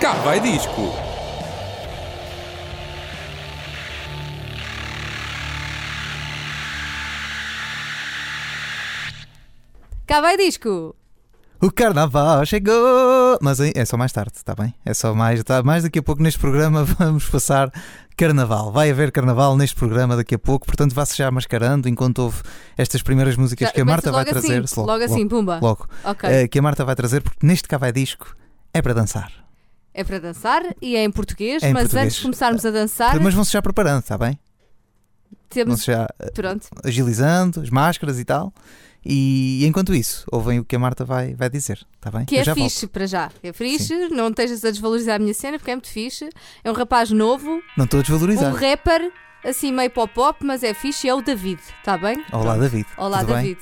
Cá vai disco. Cá vai disco! O carnaval chegou! Mas é só mais tarde, está bem? É só mais, tá, mais daqui a pouco neste programa vamos passar carnaval. Vai haver carnaval neste programa daqui a pouco, portanto vá-se já mascarando enquanto houve estas primeiras músicas Já- que a Marta vai logo trazer. Assim, logo, assim, pumba. logo. Ok. Eh, que a Marta vai trazer, porque neste cá vai disco é para dançar. É para dançar e é em português, É em mas português. antes de começarmos a dançar, Mas vão-se já preparando, está bem? temos. Já eh, Pronto. agilizando, as máscaras e tal. E enquanto isso, ouvem o que a Marta vai, vai dizer, está bem? Que Eu é já volto. fixe para já. É fixe, não estejas a desvalorizar a minha cena, porque é muito fixe. É um rapaz novo, Não estou a desvalorizar. um rapper, assim meio pop-pop, mas é fixe. É o David, está bem? Olá, David. Olá, Tudo bem?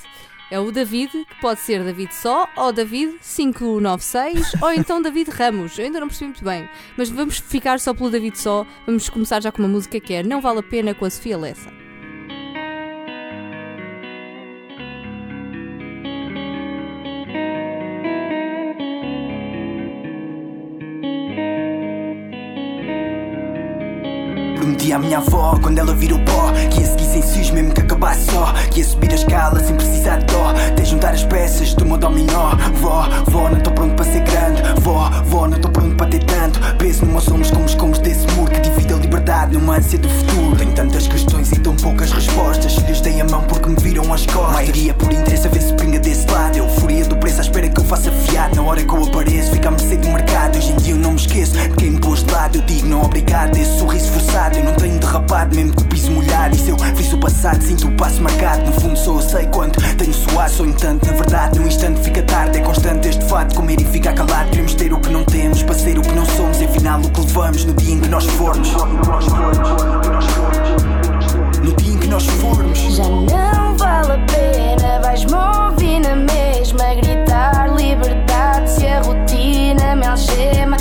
É o David, que pode ser David só, ou David 596, ou então David Ramos. Eu ainda não percebi muito bem. Mas vamos ficar só pelo David só. Vamos começar já com uma música que é Não Vale a Pena com a Sofia Lessa. Prometi à minha avó quando ela virou pó Que ia seguir sem cis mesmo que acabasse só Que ia subir a escala sem precisar de dó Até juntar as peças do meu dominó. Vó, vó, não estou pronto para ser grande. Vó, vó, não estou pronto para ter tanto Peso nos meus ombros como os combos desse muro Que divide a liberdade numa ânsia do futuro? Tenho tantas questões e tão poucas respostas. Lhes dei a mão porque me viram as costas. Maioria por interesse a ver se pinga desse lado. Euforia do preço à espera que eu faça fiado. Na hora que eu apareço fica a mercê do mercado. Hoje em dia eu não me esqueço de quem me pôs de lado. Eu digo não obrigado, derrapado mesmo com o piso molhado. Se eu fiz o passado sinto o passo marcado. No fundo só eu sei quanto tenho suado. Sonho tanto, na verdade num instante fica tarde. É constante este fato, comer e ficar calado. Queremos ter o que não temos, para ser o que não somos. E afinal o que levamos no dia em que nós formos. No dia em que nós formos. Já não vale a pena, vais-me ouvir na mesma. Gritar liberdade se a rotina me algema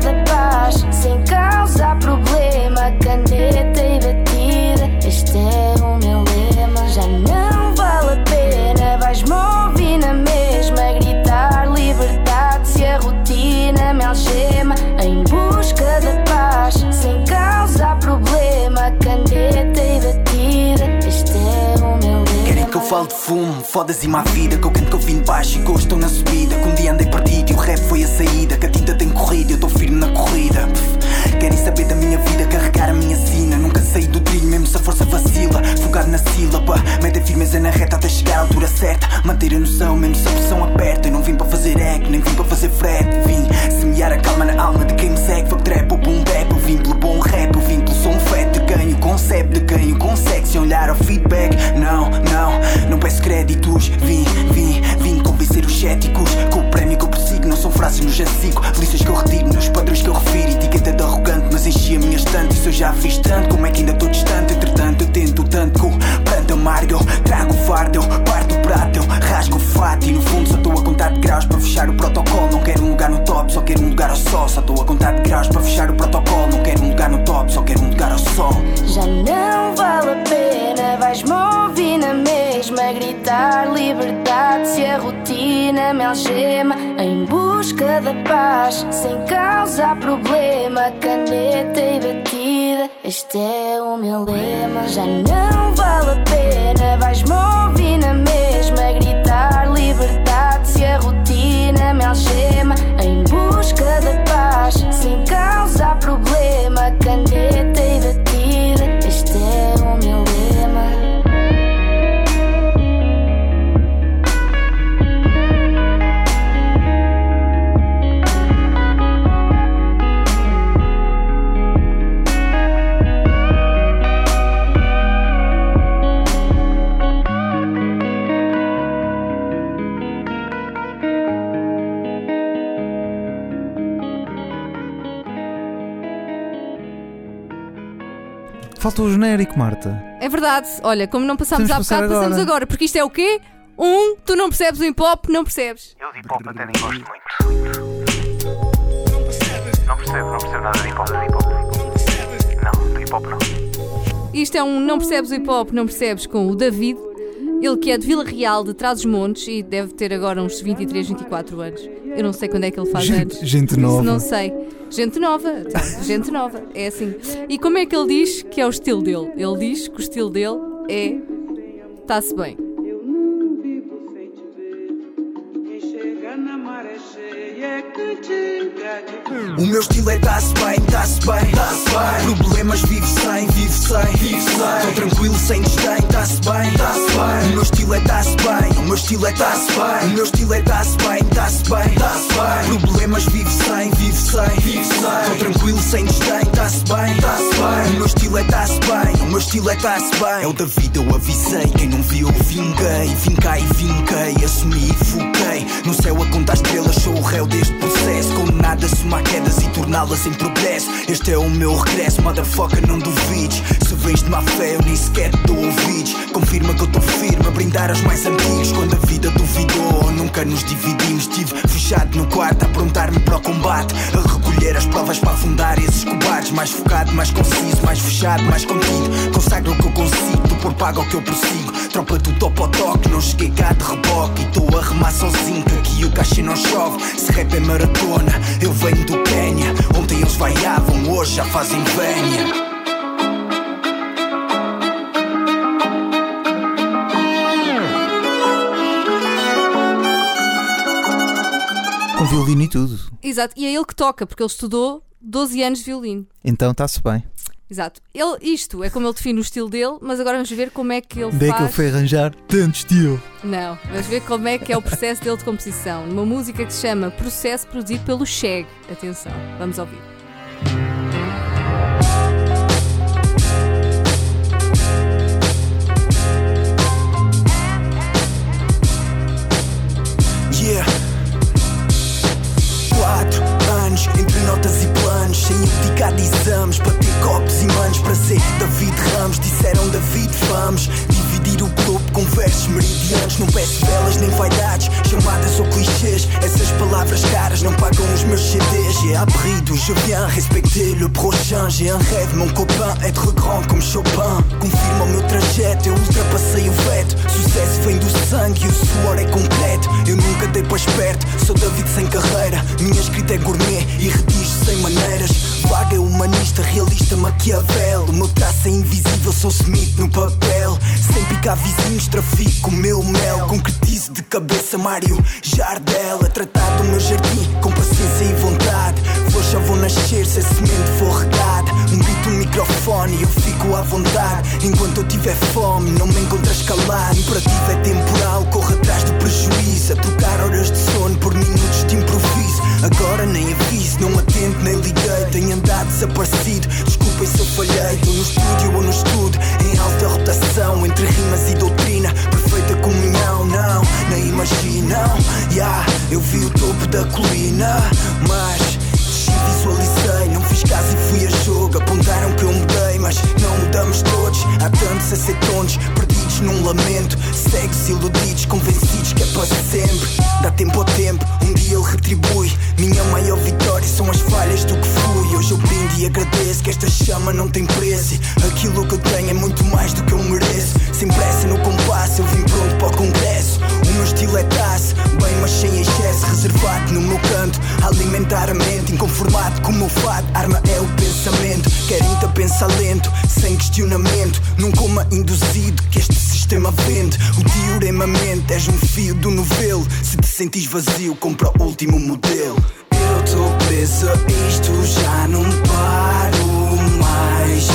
da paz, sem causar problema, caneta e batida. Este é o meu lema. Já não vale a pena, vais-me ouvir na mesma gritar liberdade se a rotina me algema em busca da paz, sem causar problema, caneta e batida. Este é o meu lema. Querem que eu fale de fumo, fodas e má vida Que eu canto que eu vim de gritar liberdade se a rotina me algema em busca da paz, sem causar problema, caneta e batida. Este é o meu lema. Já não vale a pena, vais-me ouvir na mesma gritar liberdade se a rotina me algema em busca da paz, sem causar problema, caneta e batida. Falta o genérico, Marta. É verdade. Olha, como não passámos há que passar bocado, passamos agora. agora. Porque isto é o quê? Um, tu não percebes o hip hop, não percebes. Eu de hip hop até nem gosto muito. Não percebo, não percebo nada de hip hop. De hip -hop. Não, de hip hop não. Isto é um não percebes o hip hop, não percebes com o David. Ele que é de Vila Real, de Trás-os-Montes, e deve ter agora uns 23, 24 anos. Eu não sei quando é que ele faz Gente, anos. gente Isso nova. não sei. Gente nova, então, gente nova, é assim. E como é que ele diz que é o estilo dele? Ele diz que o estilo dele é. Está-se bem. Eu não vivo sem te ver. Quem chega na maré cheia é de ver. O meu estilo é tá-se bem, tá-se bem, tá-se bem. Problemas vive sem, vive sem, vive sem. Tô tranquilo sem desdém, tá-se bem, tá-se bem. O meu estilo é tá-se bem, o meu estilo é tá-se bem. O meu estilo é tá-se bem, tá-se bem, tá-se bem. Problemas vive sem, vive sem, vive sem. Tô tranquilo sem desdém, tá-se bem, tá-se bem. O meu estilo é tá-se bem, o meu estilo é tá-se bem. É o da vida, eu avisei. Quem não viu, eu vinguei. E vinquei, assumi e foquei. No céu a contar estrelas, sou o réu deste processo. Condenado a somar quedas e torná-las em progresso. Este é o meu regresso, motherfucker, não duvides. Se vens de má fé, eu nem sequer te dou ouvidos. Confirma que eu estou firme a brindar aos mais antigos. Quando a vida duvidou, nunca nos dividimos. Estive fechado no quarto a aprontar-me para o combate. A recolher as provas para afundar esses cobardes. Mais focado, mais conciso, mais fechado, mais contido. Consagro o que eu consigo, por paga o que eu prossigo. Tropa do topo ao toque, não cheguei cá de reboque. E estou a remar sozinho, que aqui o cachê não chove. Se rap é maratona, eu venho do Quénia. Ontem eles vaiavam, hoje já fazem venha. Com violino e tudo. Exato, e é ele que toca, porque ele estudou 12 anos de violino. Então está-se bem. Exato. Ele, isto é como ele define o estilo dele, mas agora vamos ver como é que ele Onde é faz. que ele foi arranjar tanto estilo? Não, vamos ver como é que é o processo dele de composição. Numa música que se chama Processo Produzido pelo Cheg. Atenção, vamos ouvir. Yeah. Quatro anos entre notas e planos, sem abdicar de exames para copos e manos para ser David Ramos. Disseram David, vamos dividir o globo com versos meridianos. Não peço velas nem vaidades, chamadas ou clichês. Essas palavras caras não pagam os meus CDs. J'ai appris d'où je viens, respecter le prochain. J'ai un rêve, mon copain, être grand comme Chopin. Confirma o meu trajeto, eu ultrapassei o veto. Sucesso vem do sangue e o suor é completo. Eu nunca dei para esperto, sou David sem carreira. Minha escrita é gourmet e redijo sem maneiras. Vaga, humanista, realista, Maquiavel. O meu traço é invisível, sou Smith no papel. Sem picar vizinhos, trafico o meu mel. Concretizo de cabeça, Mário Jardel. A tratar do meu jardim com paciência e vontade. Vou já vou nascer, se a semente for regada. Um beat, um microfone eu fico à vontade. Enquanto eu tiver fome, não me encontras calado. Imperativo é temporal, corro atrás do prejuízo. A trocar horas de sono por minutos de improviso. Agora nem aviso, não atento nem liguei. Tenho andado desaparecido, desculpem se eu falhei. Estou no estúdio ou no estudo, em alta rotação. Entre rimas e doutrina, perfeita comunhão. Não, nem imaginam. Yeah, eu vi o topo da colina, mas visualizei. Não fiz caso e fui a jogo. Apontaram que eu mudei, mas não mudamos todos. Há tantos a ser tontos, num lamento. Cegos, iludidos, convencidos que é para sempre. Dá tempo ao tempo, um dia ele retribui. Minha maior vitória são as falhas do que e agradeço que esta chama não tem preço. Aquilo que eu tenho é muito mais do que eu mereço. Sem pressa no compasso, eu vim pronto para o congresso. O meu estilo é taça, bem, mas sem excesso. Reservado no meu canto, alimentar a mente. Inconformado com o meu fado, arma é o pensamento. Querem-te a pensar lento, sem questionamento. Num coma induzido que este sistema vende. O diorema mente, és um fio do novelo. Se te sentires vazio, compra o último modelo. Tô preso a isto, já não paro mais.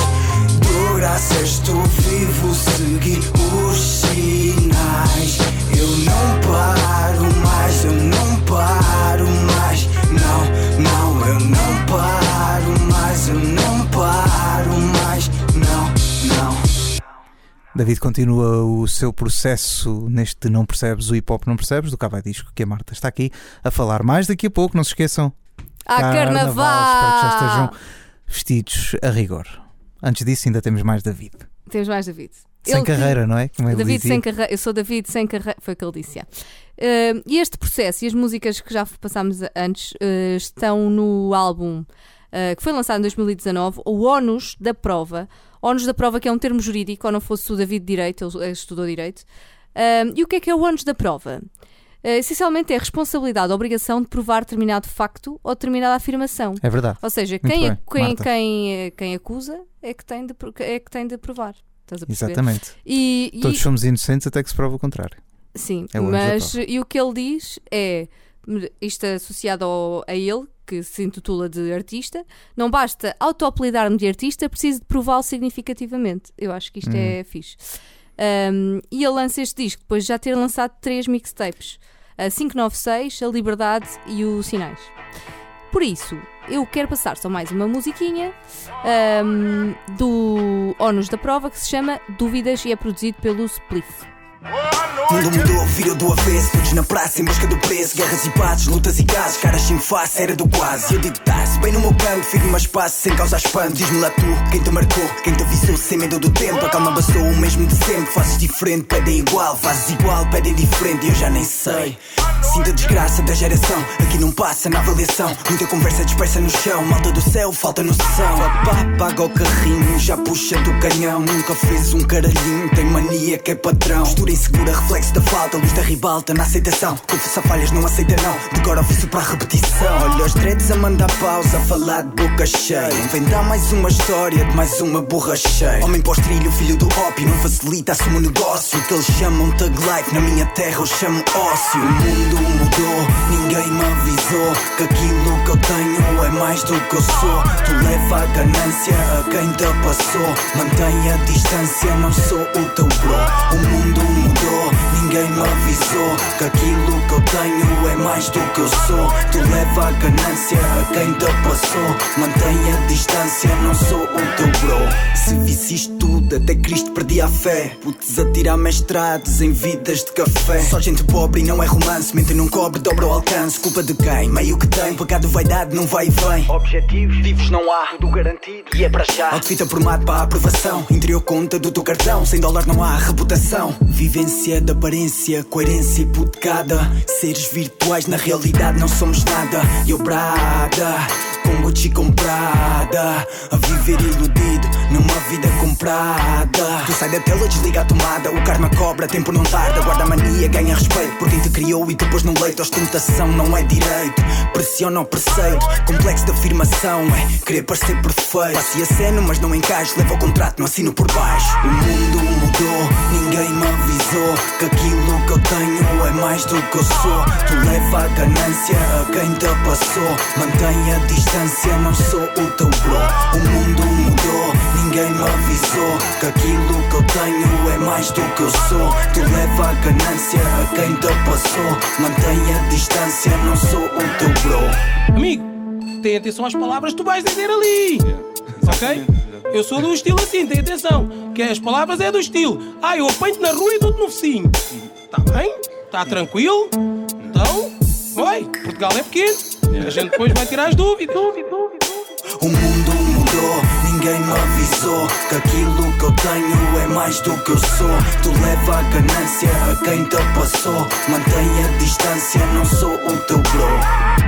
Graças, estou vivo, segui os sinais. Eu não paro mais, eu não paro mais. Não, não, eu não paro mais, eu não paro mais. Não, não. David continua o seu processo neste Não Percebes, o Hip Hop Não Percebes, do Cava Disco, que a Marta está aqui a falar mais daqui a pouco. Não se esqueçam, Ah, carnaval! Espero que já estejam vestidos a rigor. Antes disso, ainda temos mais David. Temos mais David. Sem Ele carreira, não é? Como ele David dizia. sem carreira. Eu sou David sem carreira. Foi o que ele disse. Eh, e este processo e as músicas que já passámos antes eh, estão no álbum eh, que foi lançado em 2019, o ONUS da Prova. ONUS da Prova, que é um termo jurídico, ou não fosse o David Direito, ele estudou Direito. E o que é que é o ônus da prova? Ah, essencialmente é a responsabilidade, a obrigação de provar determinado facto ou determinada afirmação. É verdade. Ou seja, quem, bem, quem, quem, eh, quem acusa é que tem de, é que tem de provar. Estás a perceber? Exatamente. E, e- Todos somos inocentes até que se prova o contrário. Sim, É o mas e o que ele diz é isto é associado ao- a ele, que se intitula de artista, não basta auto-apelidar-me de artista, preciso de prová-lo significativamente. Eu acho que isto Hum. é fixe. Um, e ele lança este disco depois de já ter lançado três mixtapes: a 596, a Liberdade e o Sinais. Por isso, eu quero passar só mais uma musiquinha um, do ONUS da prova que se chama Dúvidas e é produzido pelo Spliff. Mundo mudou, virou do avesso Todos na praça em busca do preço. Guerras e bates, lutas e casos Caras sem face, era do quase. Eu digo tá-se bem no meu campo Firme mas passo, sem causar espanto. Diz-me lá tu, quem te marcou Quem te avisou, sem medo do tempo. A calma bastou, o mesmo de sempre Fazes diferente, pedem igual Fazes igual, pedem diferente. E eu já nem sei. Sinto a desgraça da geração Aqui não passa na avaliação. Muita conversa dispersa no chão Malta do céu, falta noção. Papá, paga o carrinho Já puxa do canhão. Nunca fez um caralhinho Tem mania que é patrão Postura insegura, reflexo da falta Luz da ribalta na aceitação. Confessa falhas, não aceita não. Decora ofício para a repetição. Olha os dreads a mandar pausa falar de boca cheia. Inventar mais uma história De mais uma borra cheia. Homem pós-trilho, filho do ópio Não facilita, assume o negócio O que eles chamam Tug Life. Na minha terra eu chamo ócio. O mundo mudou Ninguém me avisou Que aquilo que eu tenho É mais do que eu sou. Tu leva a ganância A quem te passou. Mantém a distância Não sou o teu bro. O mundo mudou Ninguém me avisou Que aquilo que eu tenho É mais do que eu sou. Tu leva a ganância A quem te passou. Mantém a distância Não sou o teu bro. Se visse isto tudo Até Cristo perdia a fé. Putes a tirar mestrados Em vidas de café. Só gente pobre e não é romance Mentem num cobre, dobra o alcance. Culpa de quem? Meio que tem Pecado vaidade Não vai e vem. Objetivos Vivos não há Tudo garantido E é para já. Outfit aprumado para a aprovação. Interior conta do teu cartão Sem dólar não há reputação Vivência de aparência Coerência hipotecada Seres virtuais Na realidade não somos nada. E eu Gucci comprada. A viver iludido numa vida comprada. Tu sai da tela, desliga a tomada. O karma cobra, tempo não tarda. Guarda a mania, ganha respeito Por quem te criou e depois no leito. Ostentação não é direito Pressiona o preceito. Complexo de afirmação é querer parecer perfeito. Faço a cena, mas não encaixo. Levo o contrato, não assino por baixo. O mundo mudou, ninguém me avisou Que aquilo que eu tenho é mais do que eu sou. Tu leva a ganância a quem te passou. Mantém a distância, não sou o teu bro O mundo mudou, ninguém me avisou Que aquilo que eu tenho é mais do que eu sou Tu leva a ganância a quem te passou Mantém a distância, não sou o teu bro Amigo, tem atenção às palavras que tu vais dizer ali. Ok? Eu sou do estilo assim, tem atenção. Que as palavras é do estilo. Ah, eu apanho na rua e dou-te no focinho. Tá bem? Tá tranquilo? Então, oi, Portugal é pequeno. A gente depois vai tirar as dúvidas. Dúvida, dúvida, dúvida. O mundo mudou, ninguém me avisou Que aquilo que eu tenho é mais do que eu sou Tu leva a ganância a quem te passou Mantém a distância, não sou o teu bro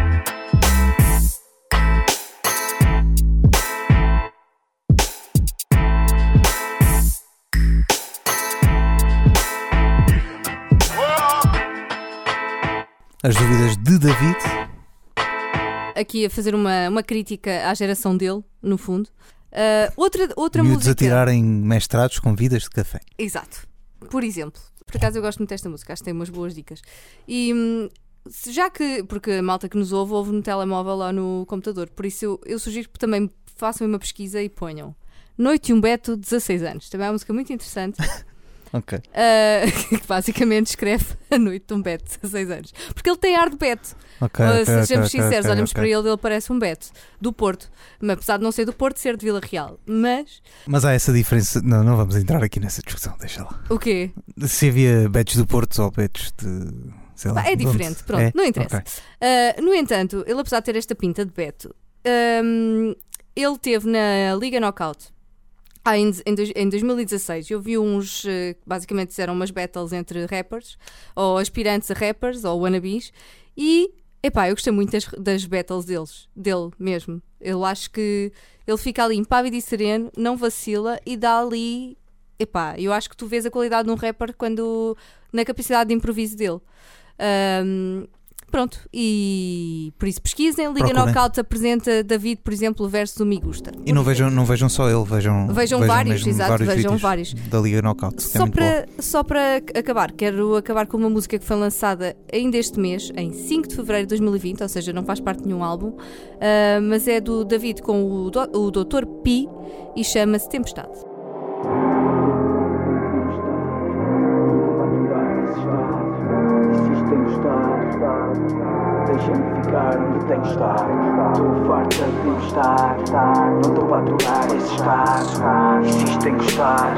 As dúvidas de David. Aqui a fazer uma, uma crítica à geração dele, no fundo. Ah, outra outra Miúdos música. a tirarem mestrados com vidas de café. Exato. Por exemplo, por acaso eu gosto muito desta música, acho que tem umas boas dicas. E hum, já que, porque a malta que nos ouve, ouve no telemóvel ou no computador, por isso eu, eu sugiro que também façam uma pesquisa e ponham Noite e um Beto, 16 anos. Também é uma música muito interessante. Ok. ah, que basicamente escreve a noite de um Beto, 16 anos. Porque ele tem ar de Beto. Ok. Uh, ok, sejamos ok, sinceros, olhamos para ele, ele parece um Beto, do Porto. Mas, apesar de não ser do Porto, ser de Vila Real. Mas, Mas há essa diferença. Não, não vamos entrar aqui nessa discussão, deixa lá. o quê? Se havia betos do Porto ou betos de. Sei lá. É diferente, pronto, É? não interessa. Uh, no entanto, ele apesar de ter esta pinta de Beto, um, ele teve na Liga Knockout ah, em, em dois- em 2016. Eu vi uns, eh, basicamente eram umas battles entre rappers, ou aspirantes a rappers, ou wannabes, e epá, eu gostei muito das, das battles deles, dele mesmo. Eu acho que ele fica ali impávido e sereno, não vacila e dá ali. epá, eu acho que tu vês a qualidade de um rapper quando na capacidade de improviso dele. Ahm, pronto, e por isso pesquisem. Liga Procurem. Knockout apresenta David, por exemplo, versus o Migusta. E não vejam, não vejam só ele, vejam, Vejam vários, exato, vejam vídeos vários. Da Liga Knockout. é Só boa. para, só para acabar, quero acabar com uma música que foi lançada ainda este mês, em 5 de fevereiro de 2020, ou seja, não faz parte de nenhum álbum, ah, mas é do David com o, do, o Dr. Pi e chama-se Tempestade. Deixa-me ficar onde tenho que estar. Estou farta de estar. Não estou para aturar esse estado. Insisto em gostar.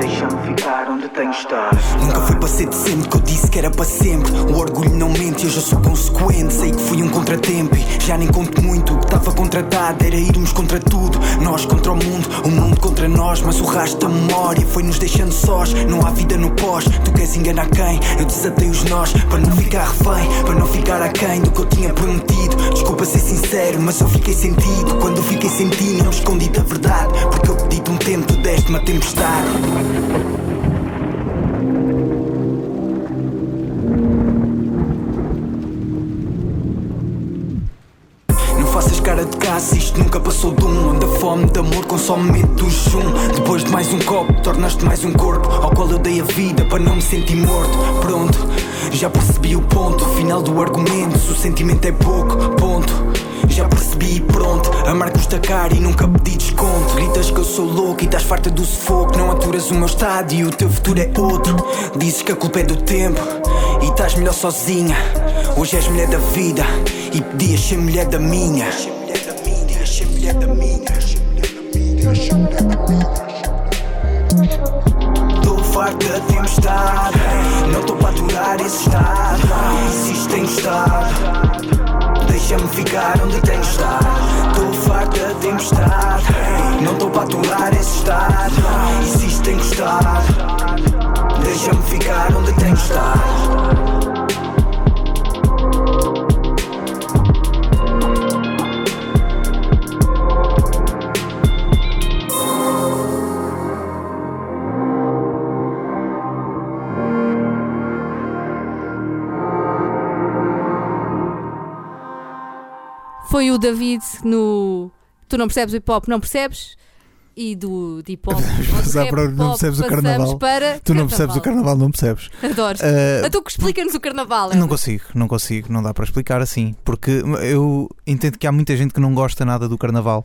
Deixa-me ficar onde tenho que estar. Nunca foi para ser decente que eu disse que era para sempre. O orgulho não mente, eu já sou consequente. Sei que fui um contratempo e já nem conto muito. O que estava contratado era irmos contra tudo. Nós contra o mundo, o mundo contra nós. Mas o rastro da memória foi nos deixando sós. Não há vida no pós. Tu queres enganar quem? Eu desatei os nós para não ficar refém, para não ficar aquém do que eu tinha prometido. Desculpa ser sincero, mas eu fiquei sentido. Quando fiquei sem ti, não escondi da verdade. Porque eu pedi-te um tempo, tu deste uma tempestade. Isto nunca passou de um Onde a fome de amor consome medo do chum Depois de mais um copo, tornaste mais um corpo Ao qual eu dei a vida para não me sentir morto. Pronto, já percebi o ponto Final do argumento, se o sentimento é pouco Ponto, já percebi e pronto Amar custa caro e nunca pedi desconto. Gritas que eu sou louco e estás farta do sufoco. Não aturas o meu estado e o teu futuro é outro. Dizes que a culpa é do tempo e estás melhor sozinha. Hoje és mulher da vida e podias ser mulher da minha Tô farta de tempestade Não tô para aturar esse estado Insisto em gostar Deixa-me ficar onde tenho estar Tô farta de tempestade Não tô para aturar esse estado Insisto em gostar Deixa-me ficar onde tenho estar Foi o David no Tu não percebes o hip hop, não percebes? E do de hip hop. passar para o Não Percebes o Carnaval. Para Tu não percebes o carnaval, não percebes. Adoro. Ah, Então explica-nos o carnaval. Não consigo, não consigo, não dá para explicar assim, porque eu entendo que há muita gente que não gosta nada do carnaval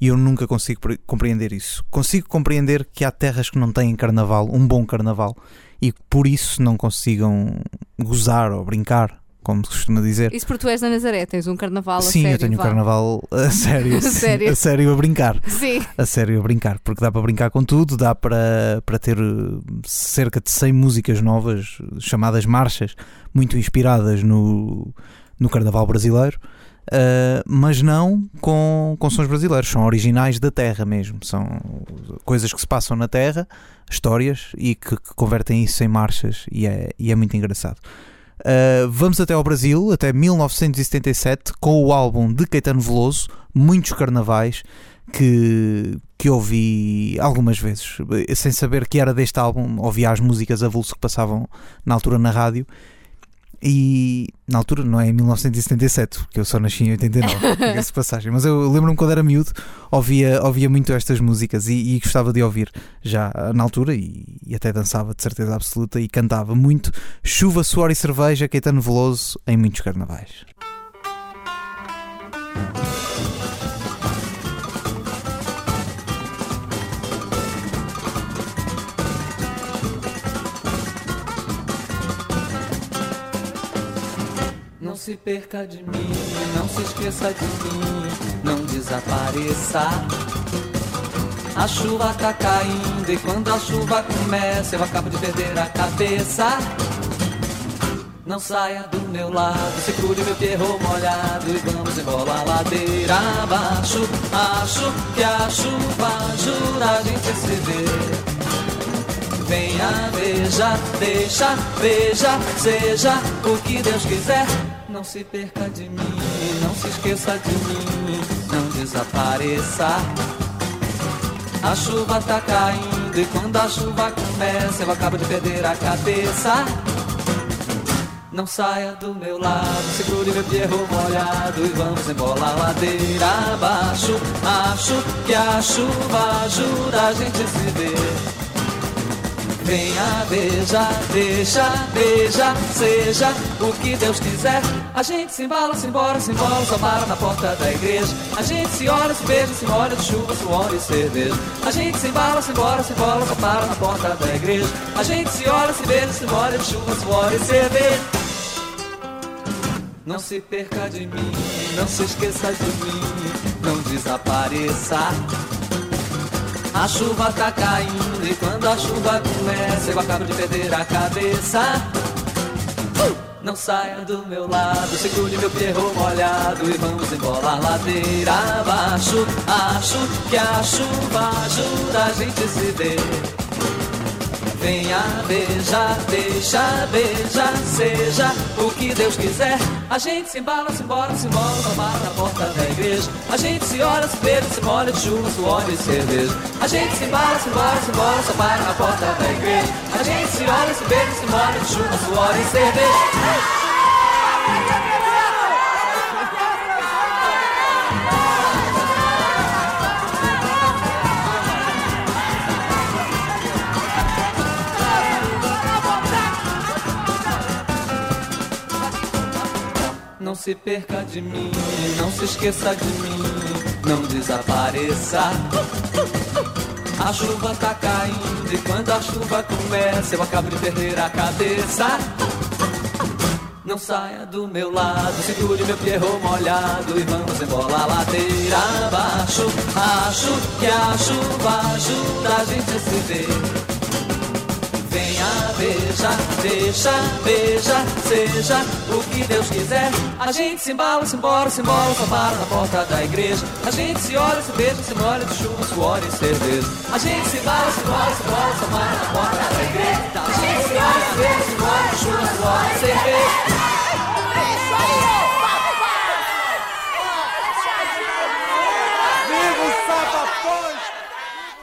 e eu nunca consigo pre- compreender isso. Consigo compreender que há terras que não têm carnaval, um bom carnaval, e que por isso não consigam gozar ou brincar, como se costuma dizer. Isso porque tu és da Nazaré, tens um carnaval a Sim, sério. eu tenho um vá. carnaval a sério, A sério? a sério a brincar. Sim. A sério a brincar, porque dá para brincar com tudo, dá para, para ter eh, cerca de 100 músicas novas, chamadas marchas, muito inspiradas no, no carnaval brasileiro, eh, mas não com, com sons brasileiros, são originais da terra mesmo, são coisas que se passam na terra, histórias, e que, que convertem isso em marchas, e é, e é muito engraçado. Uh, vamos até ao Brasil, até 1977, com o álbum de Caetano Veloso, Muitos Carnavais, que, que ouvi algumas vezes, sem saber que era deste álbum, ouvia as músicas avulso que passavam na altura na rádio. E na altura, não é em 1977, porque eu só nasci em 89, diga-se de passagem, mas eu lembro-me quando era miúdo, ouvia, ouvia muito estas músicas e, e gostava de ouvir já na altura e, e até dançava de certeza absoluta e cantava muito Chuva, Suor e Cerveja, Caetano Veloso em muitos carnavais. Não se perca de mim, não se esqueça de mim, não desapareça. A chuva tá caindo e quando a chuva começa eu acabo de perder a cabeça. Não saia do meu lado, segure meu perro molhado e vamos embora a ladeira abaixo. Acho que a chuva ajuda a gente se ver. Venha, veja, deixa, veja, seja o que Deus quiser. Não se perca de mim, não se esqueça de mim, não desapareça. A chuva tá caindo. E quando a chuva começa, eu acabo de perder a cabeça. Não saia do meu lado, segure meu pierro molhado e vamos embora a ladeira abaixo. Acho que a chuva ajuda a gente a se ver. Venha, beija, deixa, beija, seja o que Deus quiser. A gente se embala, se embora, se embora, só para na porta da igreja. A gente se olha, se beija, se molha de chuva, suor e cerveja. A gente se embala, se embora, se embora, só para na porta da igreja. A gente se olha, se beija, se molha de chuva, suor e cerveja. Não se perca de mim, não se esqueça de mim, não desapareça. A chuva tá caindo e quando a chuva começa eu acabo de perder a cabeça. Uh! Não saia do meu lado, segure meu perro molhado e vamos embora a ladeira abaixo. Acho que a chuva ajuda a gente se ver. Venha, beija, deixa, beija, seja o que Deus quiser. A gente se embala, se embora, se embora, tomar na porta da igreja. A gente se olha, se beija, se molha de chuva, suor e cerveja. A gente se embala, se embora, se embora, só para na porta da igreja. A gente se olha, se beija, se molha de chuva, suor e cerveja. Não se perca de mim, não se esqueça de mim, não desapareça. A chuva tá caindo e quando a chuva começa eu acabo de perder a cabeça. Não saia do meu lado, segure meu pierro molhado e vamos embora a ladeira abaixo. Acho que a chuva ajuda a gente a se ver. Venha, beija, deixa, beija, seja o que Deus quiser. A gente se embala, se embora, se embora, só para na porta da igreja. A gente se olha, se beija, se molha de chuva, suor e cerveja. A gente se embala, se embora, se embora, só para na porta da igreja. A gente se olha, se beija, se molha de chuva, suor e cerveja.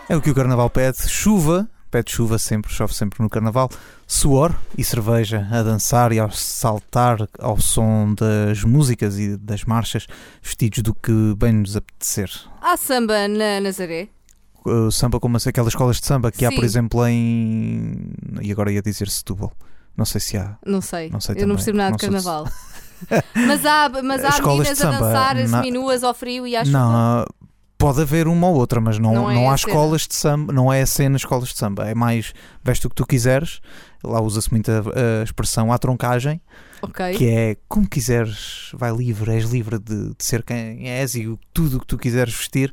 É o que o Carnaval pede: chuva, pede chuva sempre, chove sempre no Carnaval, suor e cerveja a dançar e a saltar ao som das músicas e das marchas, vestidos do que bem nos apetecer. Há samba na Nazaré? Uh, samba como assim, aquelas escolas de samba que há, por Sim. exemplo, em. E agora ia dizer Setúbal. Não sei se há. Não sei. Não sei eu não também. percebo nada Não de carnaval. mas há, mas há meninas a dançar na- seminuas ao frio e à chuva. Não, pode haver uma ou outra, mas não, Não não, é a há cena. escolas de samba, não é a cena escolas de samba, é mais veste o que tu quiseres. Lá usa-se muito a, a expressão à troncagem, Ok. que é como quiseres, vai livre, és livre de, de ser quem és e tudo o que tu quiseres vestir.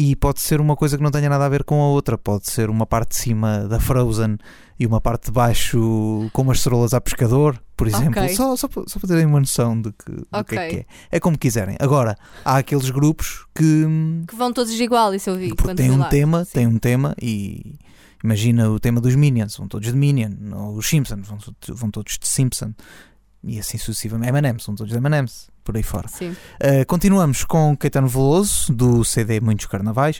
E pode ser uma coisa que não tenha nada a ver com a outra, pode ser uma parte de cima da Frozen e uma parte de baixo com umas cerolas a pescador, por exemplo, Ok. só, só, para- só para terem uma noção de, que, do que é que é. É como quiserem. Agora, há aqueles grupos que, Que vão todos igual, isso eu vi. porque fui um lá. tema, Sim. têm um tema e imagina o tema dos Minions, vão todos de Minion, ou os Simpsons, vão, vão todos de Simpson. E assim sucessivamente. M&M's, são todos de M&M's, por aí fora. Sim. Uh, continuamos com Caetano Veloso, do CD Muitos Carnavais,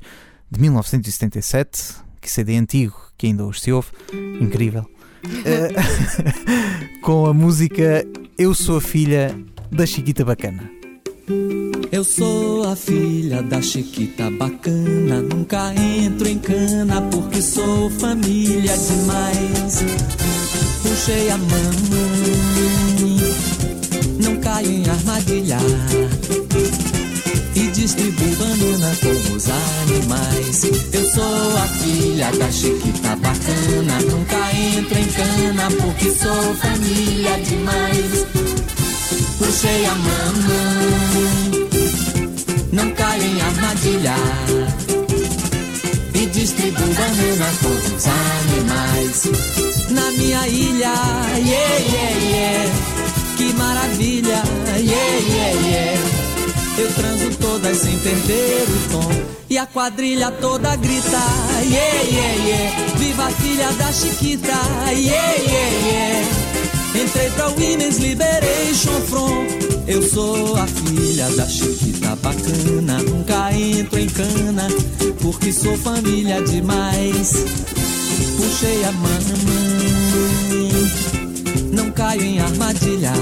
de 1977, que CD antigo, que ainda hoje se ouve, incrível. Uh, com a música Eu Sou a Filha da Chiquita Bacana. Eu sou a filha da Chiquita bacana, nunca entro em cana porque sou família demais. Puxei a mão, não caio em armadilha. E distribuo banana como os animais. Eu sou a filha da Chiquita bacana, nunca entro em cana porque sou família demais. Puxei a mamãe, não caio em armadilha. E distribuo banana com os animais. Na minha ilha, yeah, yeah, yeah. Que maravilha, yeah, yeah, yeah. Eu transo todas sem perder o tom. E a quadrilha toda grita, yeah, yeah, yeah. Viva a filha da Chiquita, yeah, yeah, yeah. Entrei pra Women's Liberation Front. Eu sou a filha da Chiquita bacana, nunca entro em cana, porque sou família demais. Puxei a mamãe, não caio em armadilha.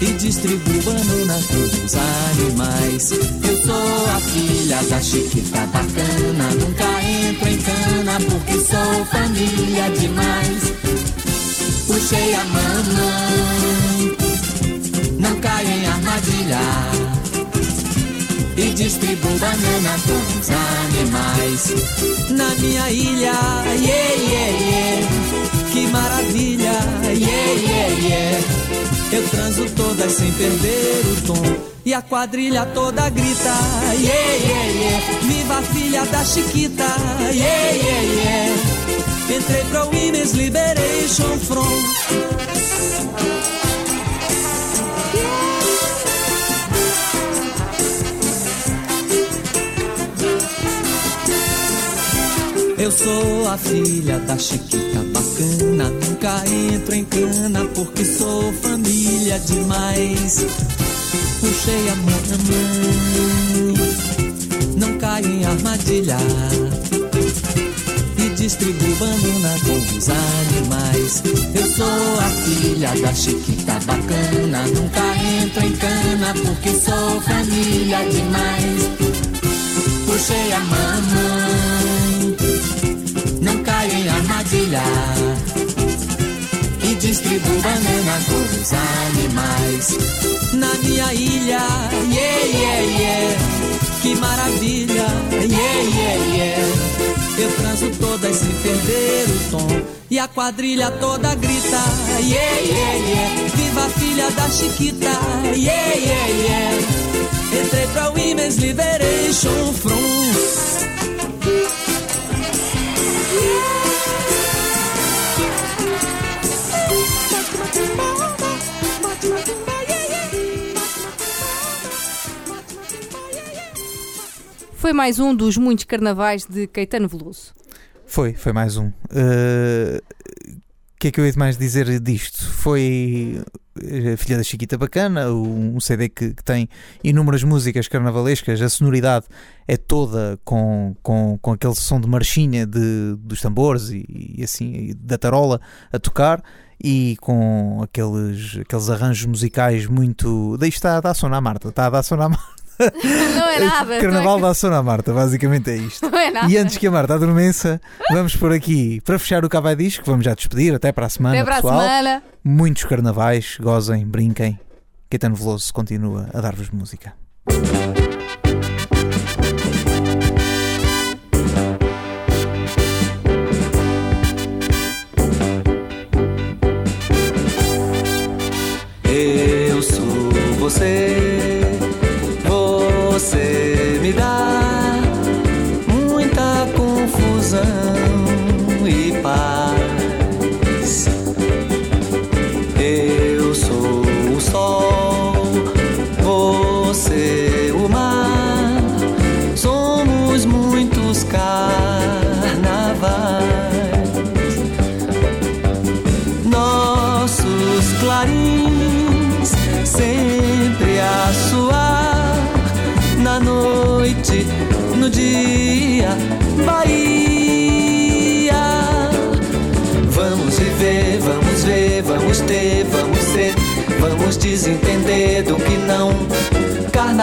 E distribuo banana com os animais. Eu sou a filha da Chiquita bacana, nunca entro em cana, porque sou família demais. Puxei a mamãe, não caio em armadilha. E distribuo banana com os animais. Na minha ilha, yeah, yeah, yeah. Que maravilha, yeah, yeah, yeah. Eu transo todas sem perder o tom. E a quadrilha toda grita, yeah, yeah, yeah. Viva a filha da Chiquita, yeah, yeah, yeah. Entrei pra Women's Liberation Front. Eu sou a filha da Chiquita bacana, nunca entro em cana porque sou família demais. Puxei a mamãe, não caio em armadilha e distribuo banana com os animais. Eu sou a filha da Chiquita bacana, nunca entro em cana porque sou família demais. Puxei a mamãe, em armadilha e distribuo banana com os animais. Na minha ilha, yeah, yeah, yeah, que maravilha, yeah, yeah, yeah. Eu transo todas sem perder o tom. E a quadrilha toda grita, yeah, yeah, yeah. Viva a filha da Chiquita, yeah, yeah, yeah. Entrei pra Women's Liberation Front. Foi mais um dos muitos carnavais de Caetano Veloso. Foi, foi mais um. Uh, O que é que eu ia mais dizer disto? Foi a Filha da Chiquita Bacana, um CD que, que tem inúmeras músicas carnavalescas, a sonoridade é toda com, com, com aquele som de marchinha de, dos tambores e, e assim, da tarola a tocar e com aqueles, aqueles arranjos musicais muito. Daí está a dar som à Marta, está a dar som à Marta. Não é nada. Carnaval dá som à Marta, basicamente é isto. Não é nada. E antes que a Marta adormeça, vamos por aqui para fechar o Cavai Disco. Vamos já despedir, até para a semana, Até para a pessoal. semana. Muitos carnavais, gozem, brinquem. Caetano Veloso continua a dar-vos música. Eu sou você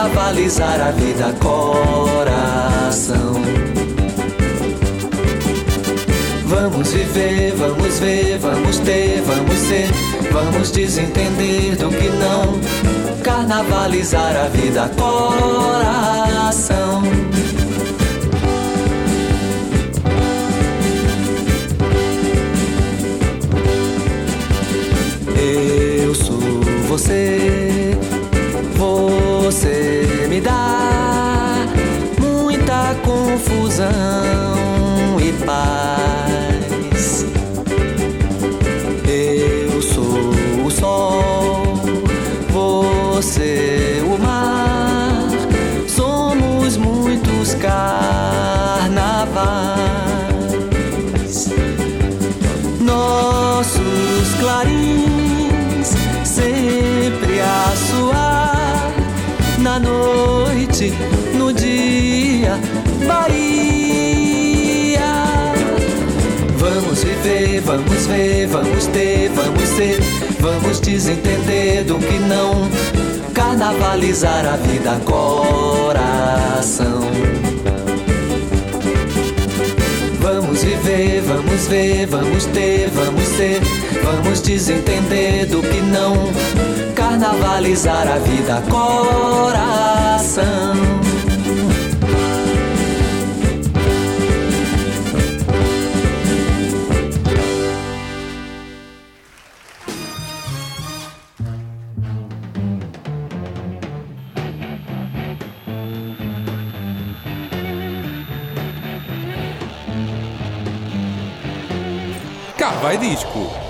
carnavalizar a vida, coração. Vamos viver, vamos ver, vamos ter, vamos ser, vamos desentender do que não carnavalizar a vida, coração. Eu sou você, Vamos viver, vamos ver, vamos ter, vamos ser, vamos desentender do que não. Carnavalizar a vida, coração. Vamos viver, vamos ver, vamos ter, vamos ser, vamos desentender do que não. Carnavalizar a vida, coração. Disco.